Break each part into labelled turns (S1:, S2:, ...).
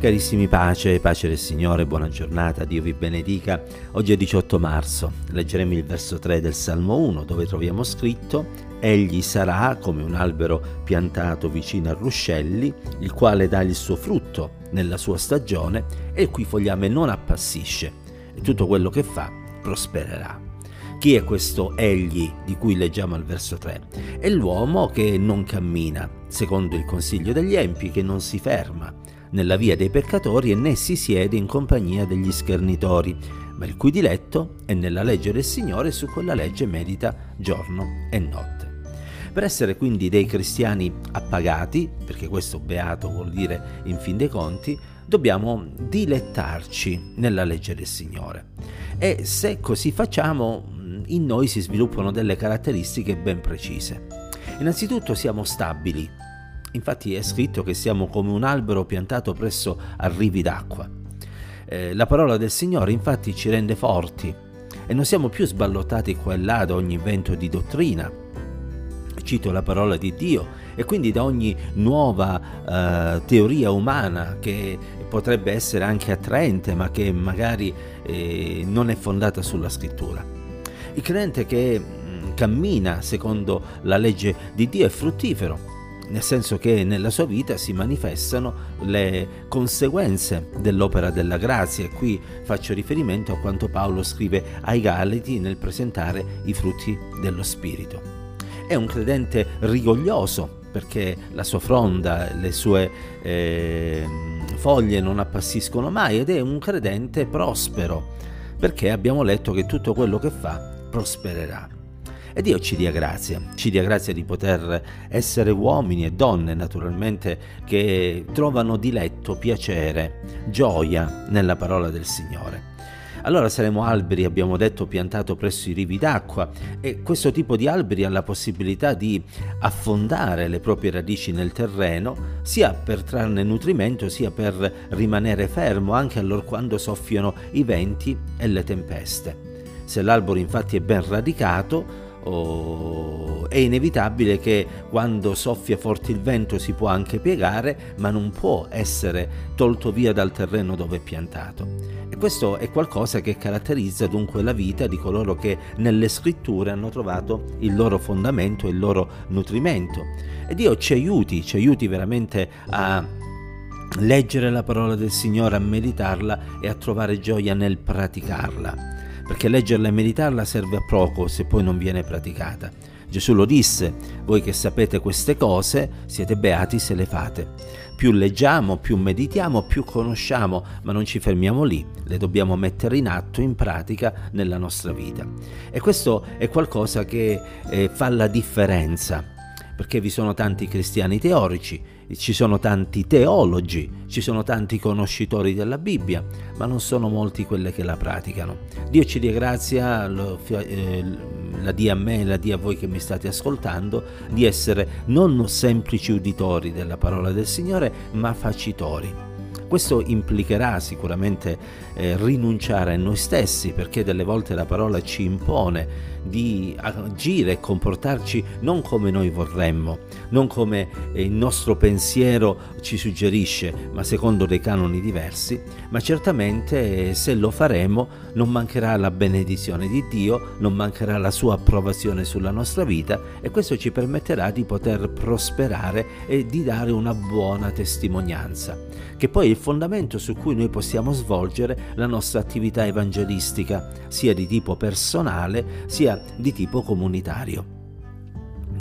S1: Carissimi pace, pace del Signore, buona giornata, Dio vi benedica. Oggi è 18 marzo, leggeremo il verso 3 del Salmo 1 dove troviamo scritto Egli sarà come un albero piantato vicino a ruscelli, il quale dà il suo frutto nella sua stagione e il cui fogliame non appassisce e tutto quello che fa prospererà. Chi è questo egli di cui leggiamo al verso 3? È l'uomo che non cammina secondo il consiglio degli empi, che non si ferma nella via dei peccatori e né si siede in compagnia degli schernitori, ma il cui diletto è nella legge del Signore e su quella legge medita giorno e notte. Per essere quindi dei cristiani appagati, perché questo beato vuol dire in fin dei conti, dobbiamo dilettarci nella legge del Signore. E se così facciamo, in noi si sviluppano delle caratteristiche ben precise. Innanzitutto siamo stabili, Infatti è scritto che siamo come un albero piantato presso arrivi d'acqua. Eh, la parola del Signore infatti ci rende forti e non siamo più sballottati qua e là da ogni vento di dottrina. Cito la parola di Dio e quindi da ogni nuova eh, teoria umana che potrebbe essere anche attraente ma che magari eh, non è fondata sulla scrittura. Il credente che mh, cammina secondo la legge di Dio è fruttifero nel senso che nella sua vita si manifestano le conseguenze dell'opera della grazia e qui faccio riferimento a quanto Paolo scrive ai Galati nel presentare i frutti dello Spirito. È un credente rigoglioso perché la sua fronda, le sue eh, foglie non appassiscono mai ed è un credente prospero perché abbiamo letto che tutto quello che fa prospererà. E Dio ci dia grazia, ci dia grazia di poter essere uomini e donne naturalmente che trovano diletto, piacere, gioia nella parola del Signore. Allora saremo alberi, abbiamo detto, piantato presso i rivi d'acqua e questo tipo di alberi ha la possibilità di affondare le proprie radici nel terreno, sia per trarne nutrimento, sia per rimanere fermo anche allora quando soffiano i venti e le tempeste. Se l'albero infatti è ben radicato, oh, è inevitabile che quando soffia forte il vento si può anche piegare, ma non può essere tolto via dal terreno dove è piantato. E questo è qualcosa che caratterizza dunque la vita di coloro che nelle scritture hanno trovato il loro fondamento il loro nutrimento. E Dio ci aiuti, ci aiuti veramente a leggere la parola del Signore, a meditarla e a trovare gioia nel praticarla perché leggerla e meditarla serve a poco se poi non viene praticata. Gesù lo disse, voi che sapete queste cose siete beati se le fate. Più leggiamo, più meditiamo, più conosciamo, ma non ci fermiamo lì, le dobbiamo mettere in atto, in pratica nella nostra vita. E questo è qualcosa che eh, fa la differenza, perché vi sono tanti cristiani teorici, ci sono tanti teologi, ci sono tanti conoscitori della Bibbia, ma non sono molti quelli che la praticano. Dio ci dia grazia, eh, la dia a me la dia a voi che mi state ascoltando, di essere non semplici uditori della parola del Signore, ma facitori. Questo implicherà sicuramente eh, rinunciare a noi stessi perché delle volte la parola ci impone di agire e comportarci non come noi vorremmo, non come eh, il nostro pensiero ci suggerisce, ma secondo dei canoni diversi, ma certamente eh, se lo faremo non mancherà la benedizione di Dio, non mancherà la sua approvazione sulla nostra vita e questo ci permetterà di poter prosperare e di dare una buona testimonianza, che poi è il fondamento su cui noi possiamo svolgere la nostra attività evangelistica, sia di tipo personale, sia di tipo comunitario.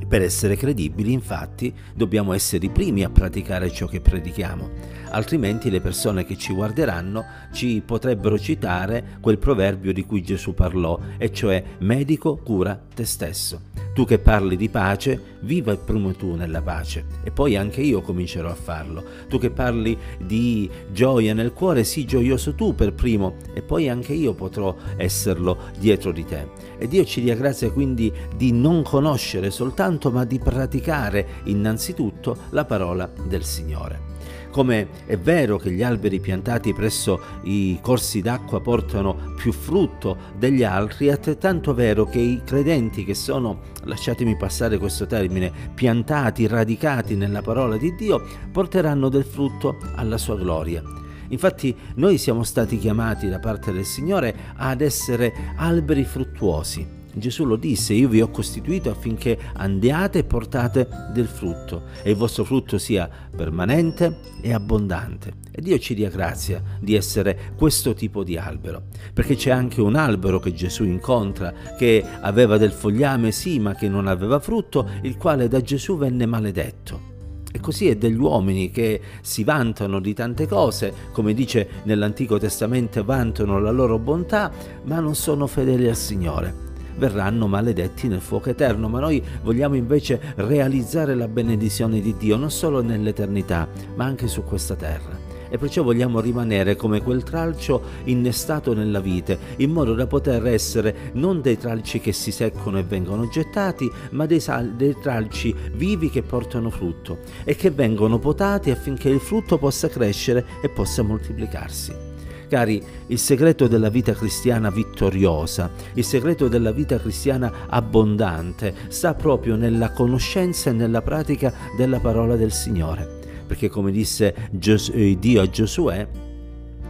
S1: Per essere credibili, infatti, dobbiamo essere i primi a praticare ciò che predichiamo, altrimenti le persone che ci guarderanno ci potrebbero citare quel proverbio di cui Gesù parlò, e cioè medico cura te stesso. Tu che parli di pace, viva prima tu nella pace e poi anche io comincerò a farlo. Tu che parli di gioia nel cuore, sii gioioso tu per primo e poi anche io potrò esserlo dietro di te. E Dio ci dia grazia quindi di non conoscere soltanto, ma di praticare innanzitutto la parola del Signore. Come è vero che gli alberi piantati presso i corsi d'acqua portano più frutto degli altri, è altrettanto vero che i credenti che sono, lasciatemi passare questo termine, piantati, radicati nella parola di Dio, porteranno del frutto alla sua gloria. Infatti noi siamo stati chiamati da parte del Signore ad essere alberi fruttuosi. Gesù lo disse, io vi ho costituito affinché andiate e portate del frutto e il vostro frutto sia permanente e abbondante. E Dio ci dia grazia di essere questo tipo di albero, perché c'è anche un albero che Gesù incontra, che aveva del fogliame sì, ma che non aveva frutto, il quale da Gesù venne maledetto. E così è degli uomini che si vantano di tante cose, come dice nell'Antico Testamento, vantano la loro bontà, ma non sono fedeli al Signore. Verranno maledetti nel fuoco eterno, ma noi vogliamo invece realizzare la benedizione di Dio non solo nell'eternità, ma anche su questa terra e perciò vogliamo rimanere come quel tralcio innestato nella vite, in modo da poter essere non dei tralci che si seccono e vengono gettati, ma dei, sal- dei tralci vivi che portano frutto e che vengono potati affinché il frutto possa crescere e possa moltiplicarsi. Cari, il segreto della vita cristiana vittoriosa, il segreto della vita cristiana abbondante. Sta proprio nella conoscenza e nella pratica della parola del Signore. Perché come disse eh, Dio a Giosuè,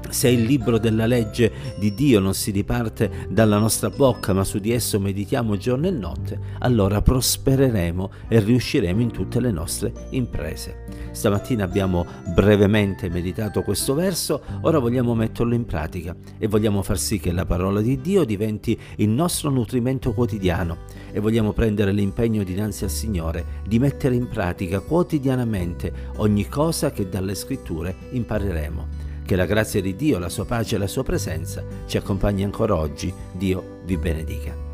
S1: se il libro della legge di Dio non si diparte dalla nostra bocca, ma su di esso meditiamo giorno e notte, allora prospereremo e riusciremo in tutte le nostre imprese. Stamattina abbiamo brevemente meditato questo verso, ora vogliamo metterlo in pratica e vogliamo far sì che la parola di Dio diventi il nostro nutrimento quotidiano e vogliamo prendere l'impegno dinanzi al Signore di mettere in pratica quotidianamente ogni cosa che dalle scritture impareremo. Che la grazia di Dio, la sua pace e la sua presenza ci accompagni ancora oggi. Dio vi benedica.